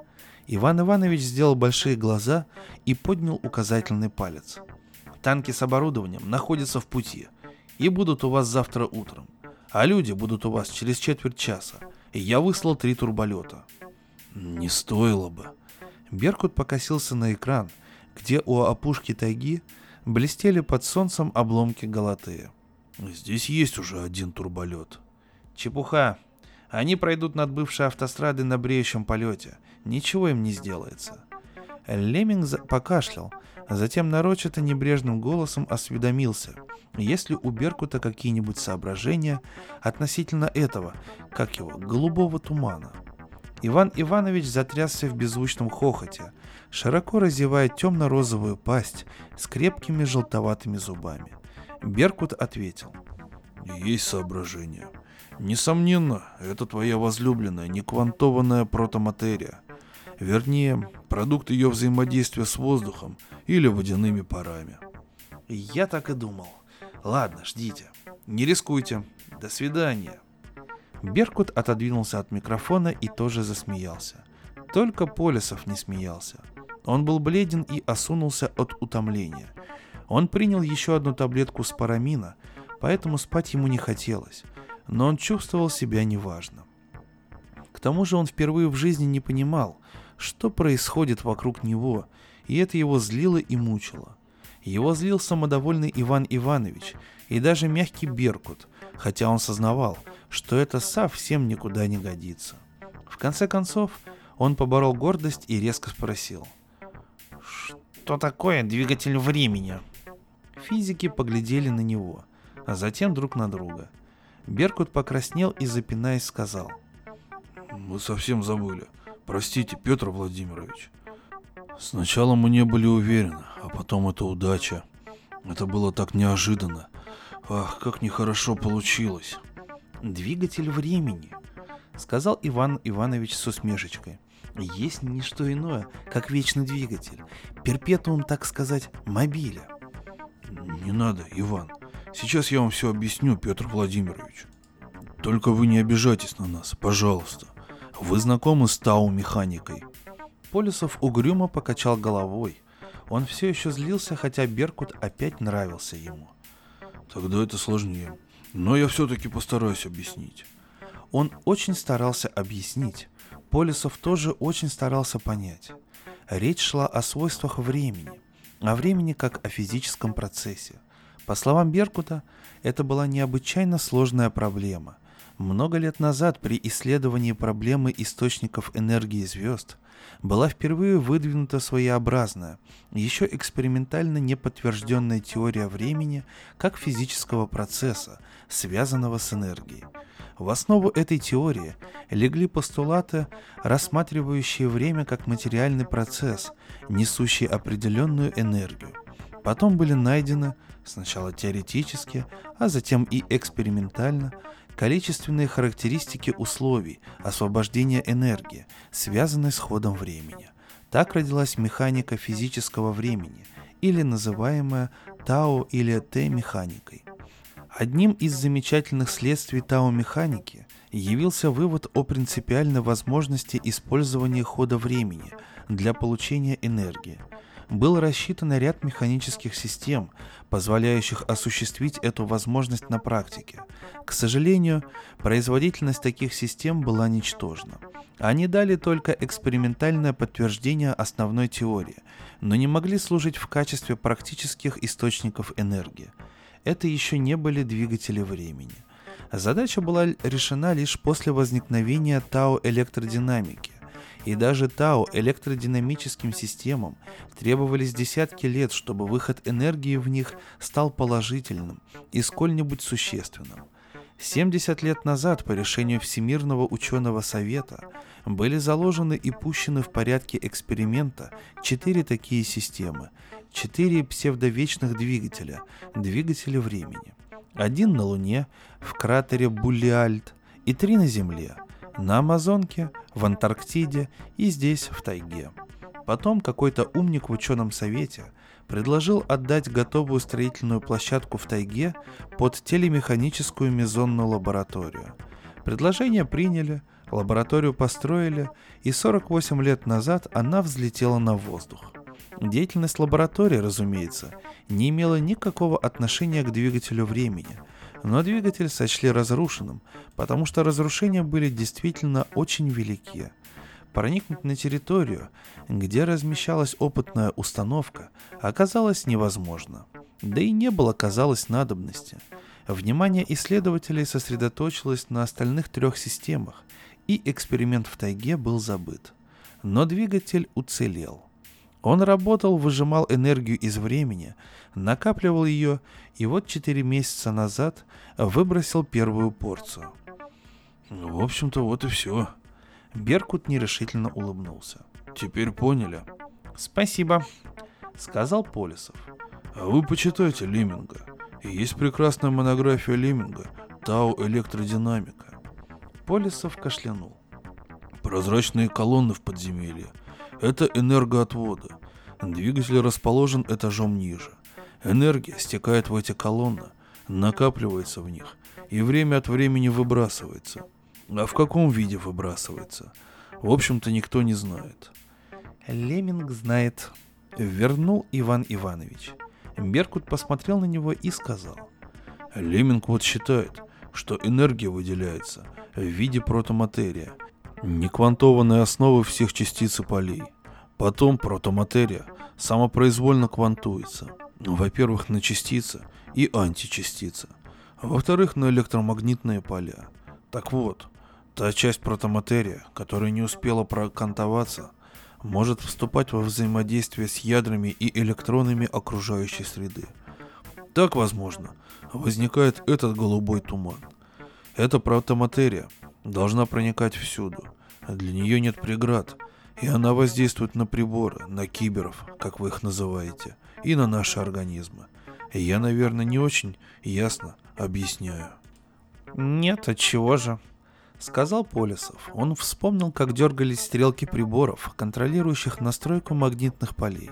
Иван Иванович сделал большие глаза и поднял указательный палец. Танки с оборудованием находятся в пути и будут у вас завтра утром, а люди будут у вас через четверть часа. И я выслал три турболета. Не стоило бы. Беркут покосился на экран, где у опушки тайги блестели под солнцем обломки Галатея. Здесь есть уже один турболет. Чепуха. Они пройдут над бывшей автострадой на бреющем полете. Ничего им не сделается. Леминг покашлял, а затем нарочито небрежным голосом осведомился, есть ли у Беркута какие-нибудь соображения относительно этого, как его, голубого тумана. Иван Иванович затрясся в беззвучном хохоте, широко разевая темно-розовую пасть с крепкими желтоватыми зубами. Беркут ответил. Есть соображения. Несомненно, это твоя возлюбленная неквантованная протоматерия. Вернее, продукт ее взаимодействия с воздухом или водяными парами. Я так и думал. Ладно, ждите. Не рискуйте. До свидания. Беркут отодвинулся от микрофона и тоже засмеялся. Только Полисов не смеялся. Он был бледен и осунулся от утомления. Он принял еще одну таблетку спарамина, поэтому спать ему не хотелось, но он чувствовал себя неважно. К тому же он впервые в жизни не понимал, что происходит вокруг него, и это его злило и мучило. Его злил самодовольный Иван Иванович и даже мягкий Беркут, хотя он сознавал, что это совсем никуда не годится. В конце концов, он поборол гордость и резко спросил. «Что такое двигатель времени?» Физики поглядели на него, а затем друг на друга. Беркут покраснел и, запинаясь, сказал. «Мы совсем забыли. Простите, Петр Владимирович. Сначала мы не были уверены, а потом это удача. Это было так неожиданно. Ах, как нехорошо получилось. Двигатель времени, сказал Иван Иванович с усмешечкой. Есть не что иное, как вечный двигатель, перпетуум, так сказать, мобиля. Не надо, Иван. Сейчас я вам все объясню, Петр Владимирович. Только вы не обижайтесь на нас, пожалуйста. Вы знакомы с Тау-механикой? Полюсов угрюмо покачал головой. Он все еще злился, хотя Беркут опять нравился ему. Тогда это сложнее. Но я все-таки постараюсь объяснить. Он очень старался объяснить. Полюсов тоже очень старался понять. Речь шла о свойствах времени, о времени как о физическом процессе. По словам Беркута, это была необычайно сложная проблема. Много лет назад при исследовании проблемы источников энергии звезд была впервые выдвинута своеобразная, еще экспериментально неподтвержденная теория времени как физического процесса, связанного с энергией. В основу этой теории легли постулаты, рассматривающие время как материальный процесс, несущий определенную энергию. Потом были найдены, сначала теоретически, а затем и экспериментально, количественные характеристики условий освобождения энергии, связанной с ходом времени. Так родилась механика физического времени, или называемая Тао или Т-механикой. Одним из замечательных следствий Тао-механики явился вывод о принципиальной возможности использования хода времени для получения энергии – был рассчитан ряд механических систем, позволяющих осуществить эту возможность на практике. К сожалению, производительность таких систем была ничтожна. Они дали только экспериментальное подтверждение основной теории, но не могли служить в качестве практических источников энергии. Это еще не были двигатели времени. Задача была решена лишь после возникновения Тао электродинамики, и даже ТАО электродинамическим системам требовались десятки лет, чтобы выход энергии в них стал положительным и сколь-нибудь существенным. 70 лет назад по решению Всемирного ученого совета были заложены и пущены в порядке эксперимента четыре такие системы, четыре псевдовечных двигателя, двигателя времени. Один на Луне, в кратере Буллиальт, и три на Земле – на Амазонке, в Антарктиде и здесь, в тайге. Потом какой-то умник в ученом совете предложил отдать готовую строительную площадку в тайге под телемеханическую мезонную лабораторию. Предложение приняли, лабораторию построили, и 48 лет назад она взлетела на воздух. Деятельность лаборатории, разумеется, не имела никакого отношения к двигателю времени – но двигатель сочли разрушенным, потому что разрушения были действительно очень велики. Проникнуть на территорию, где размещалась опытная установка, оказалось невозможно. Да и не было, казалось, надобности. Внимание исследователей сосредоточилось на остальных трех системах, и эксперимент в тайге был забыт. Но двигатель уцелел. Он работал, выжимал энергию из времени, накапливал ее и вот четыре месяца назад выбросил первую порцию. В общем-то, вот и все. Беркут нерешительно улыбнулся. Теперь поняли? Спасибо, сказал Полисов. А вы почитайте Леминга. Есть прекрасная монография Леминга «Тау электродинамика». Полисов кашлянул. Прозрачные колонны в подземелье – это энергоотводы. Двигатель расположен этажом ниже. Энергия стекает в эти колонны, накапливается в них и время от времени выбрасывается. А в каком виде выбрасывается? В общем-то, никто не знает. Леминг знает. Вернул Иван Иванович. Беркут посмотрел на него и сказал. Леминг вот считает, что энергия выделяется в виде протоматерия, неквантованной основы всех частиц и полей. Потом протоматерия самопроизвольно квантуется. Во-первых, на частицы и античастицы. Во-вторых, на электромагнитные поля. Так вот, та часть протоматерия, которая не успела прокантоваться, может вступать во взаимодействие с ядрами и электронами окружающей среды. Так, возможно, возникает этот голубой туман. Эта протоматерия должна проникать всюду. Для нее нет преград, и она воздействует на приборы, на киберов, как вы их называете, и на наши организмы. И я, наверное, не очень ясно объясняю. Нет, от чего же? Сказал Полисов. Он вспомнил, как дергались стрелки приборов, контролирующих настройку магнитных полей.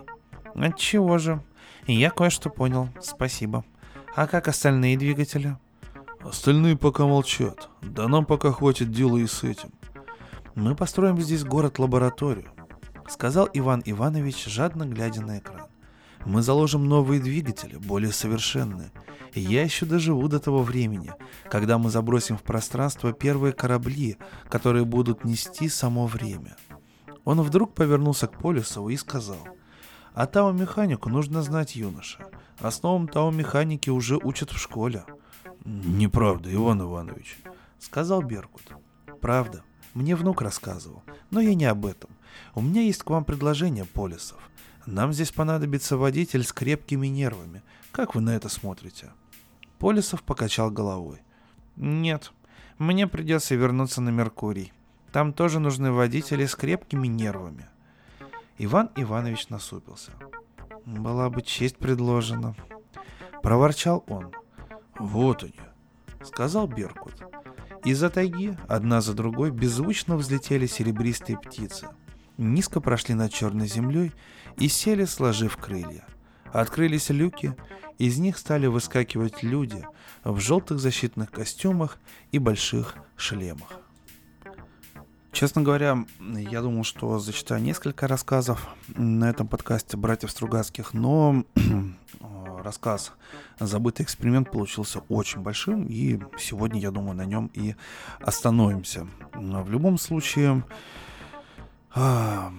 От чего же? Я кое-что понял. Спасибо. А как остальные двигатели? Остальные пока молчат. Да нам пока хватит дела и с этим. Мы построим здесь город-лабораторию, сказал Иван Иванович, жадно глядя на экран. Мы заложим новые двигатели, более совершенные. И я еще доживу до того времени, когда мы забросим в пространство первые корабли, которые будут нести само время. Он вдруг повернулся к Полюсову и сказал, «А Тао-механику нужно знать, юноша. Основам Тао-механики уже учат в школе». «Неправда, Иван Иванович», — сказал Беркут. «Правда. Мне внук рассказывал. Но я не об этом. У меня есть к вам предложение, Полисов. Нам здесь понадобится водитель с крепкими нервами. Как вы на это смотрите?» Полисов покачал головой. «Нет, мне придется вернуться на Меркурий. Там тоже нужны водители с крепкими нервами». Иван Иванович насупился. «Была бы честь предложена». Проворчал он. «Вот они», — сказал Беркут. Из-за тайги одна за другой беззвучно взлетели серебристые птицы. Низко прошли над черной землей и сели, сложив крылья. Открылись люки, из них стали выскакивать люди в желтых защитных костюмах и больших шлемах. Честно говоря, я думал, что зачитаю несколько рассказов на этом подкасте братьев Стругацких, но рассказ «Забытый эксперимент» получился очень большим, и сегодня, я думаю, на нем и остановимся. В любом случае, а,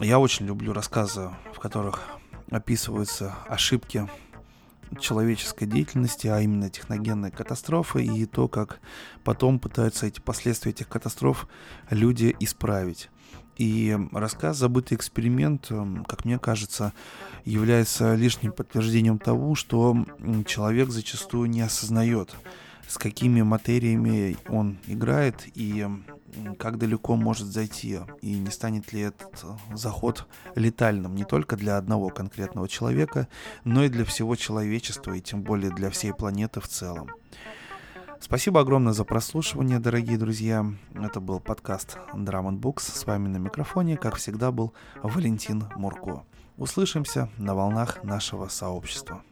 я очень люблю рассказы, в которых описываются ошибки человеческой деятельности, а именно техногенные катастрофы и то, как потом пытаются эти последствия этих катастроф люди исправить. И рассказ «Забытый эксперимент», эм, как мне кажется, является лишним подтверждением того, что человек зачастую не осознает, с какими материями он играет и как далеко может зайти, и не станет ли этот э, заход летальным не только для одного конкретного человека, но и для всего человечества, и тем более для всей планеты в целом. Спасибо огромное за прослушивание, дорогие друзья. Это был подкаст Drum Books. С вами на микрофоне, как всегда, был Валентин Мурко. Услышимся на волнах нашего сообщества.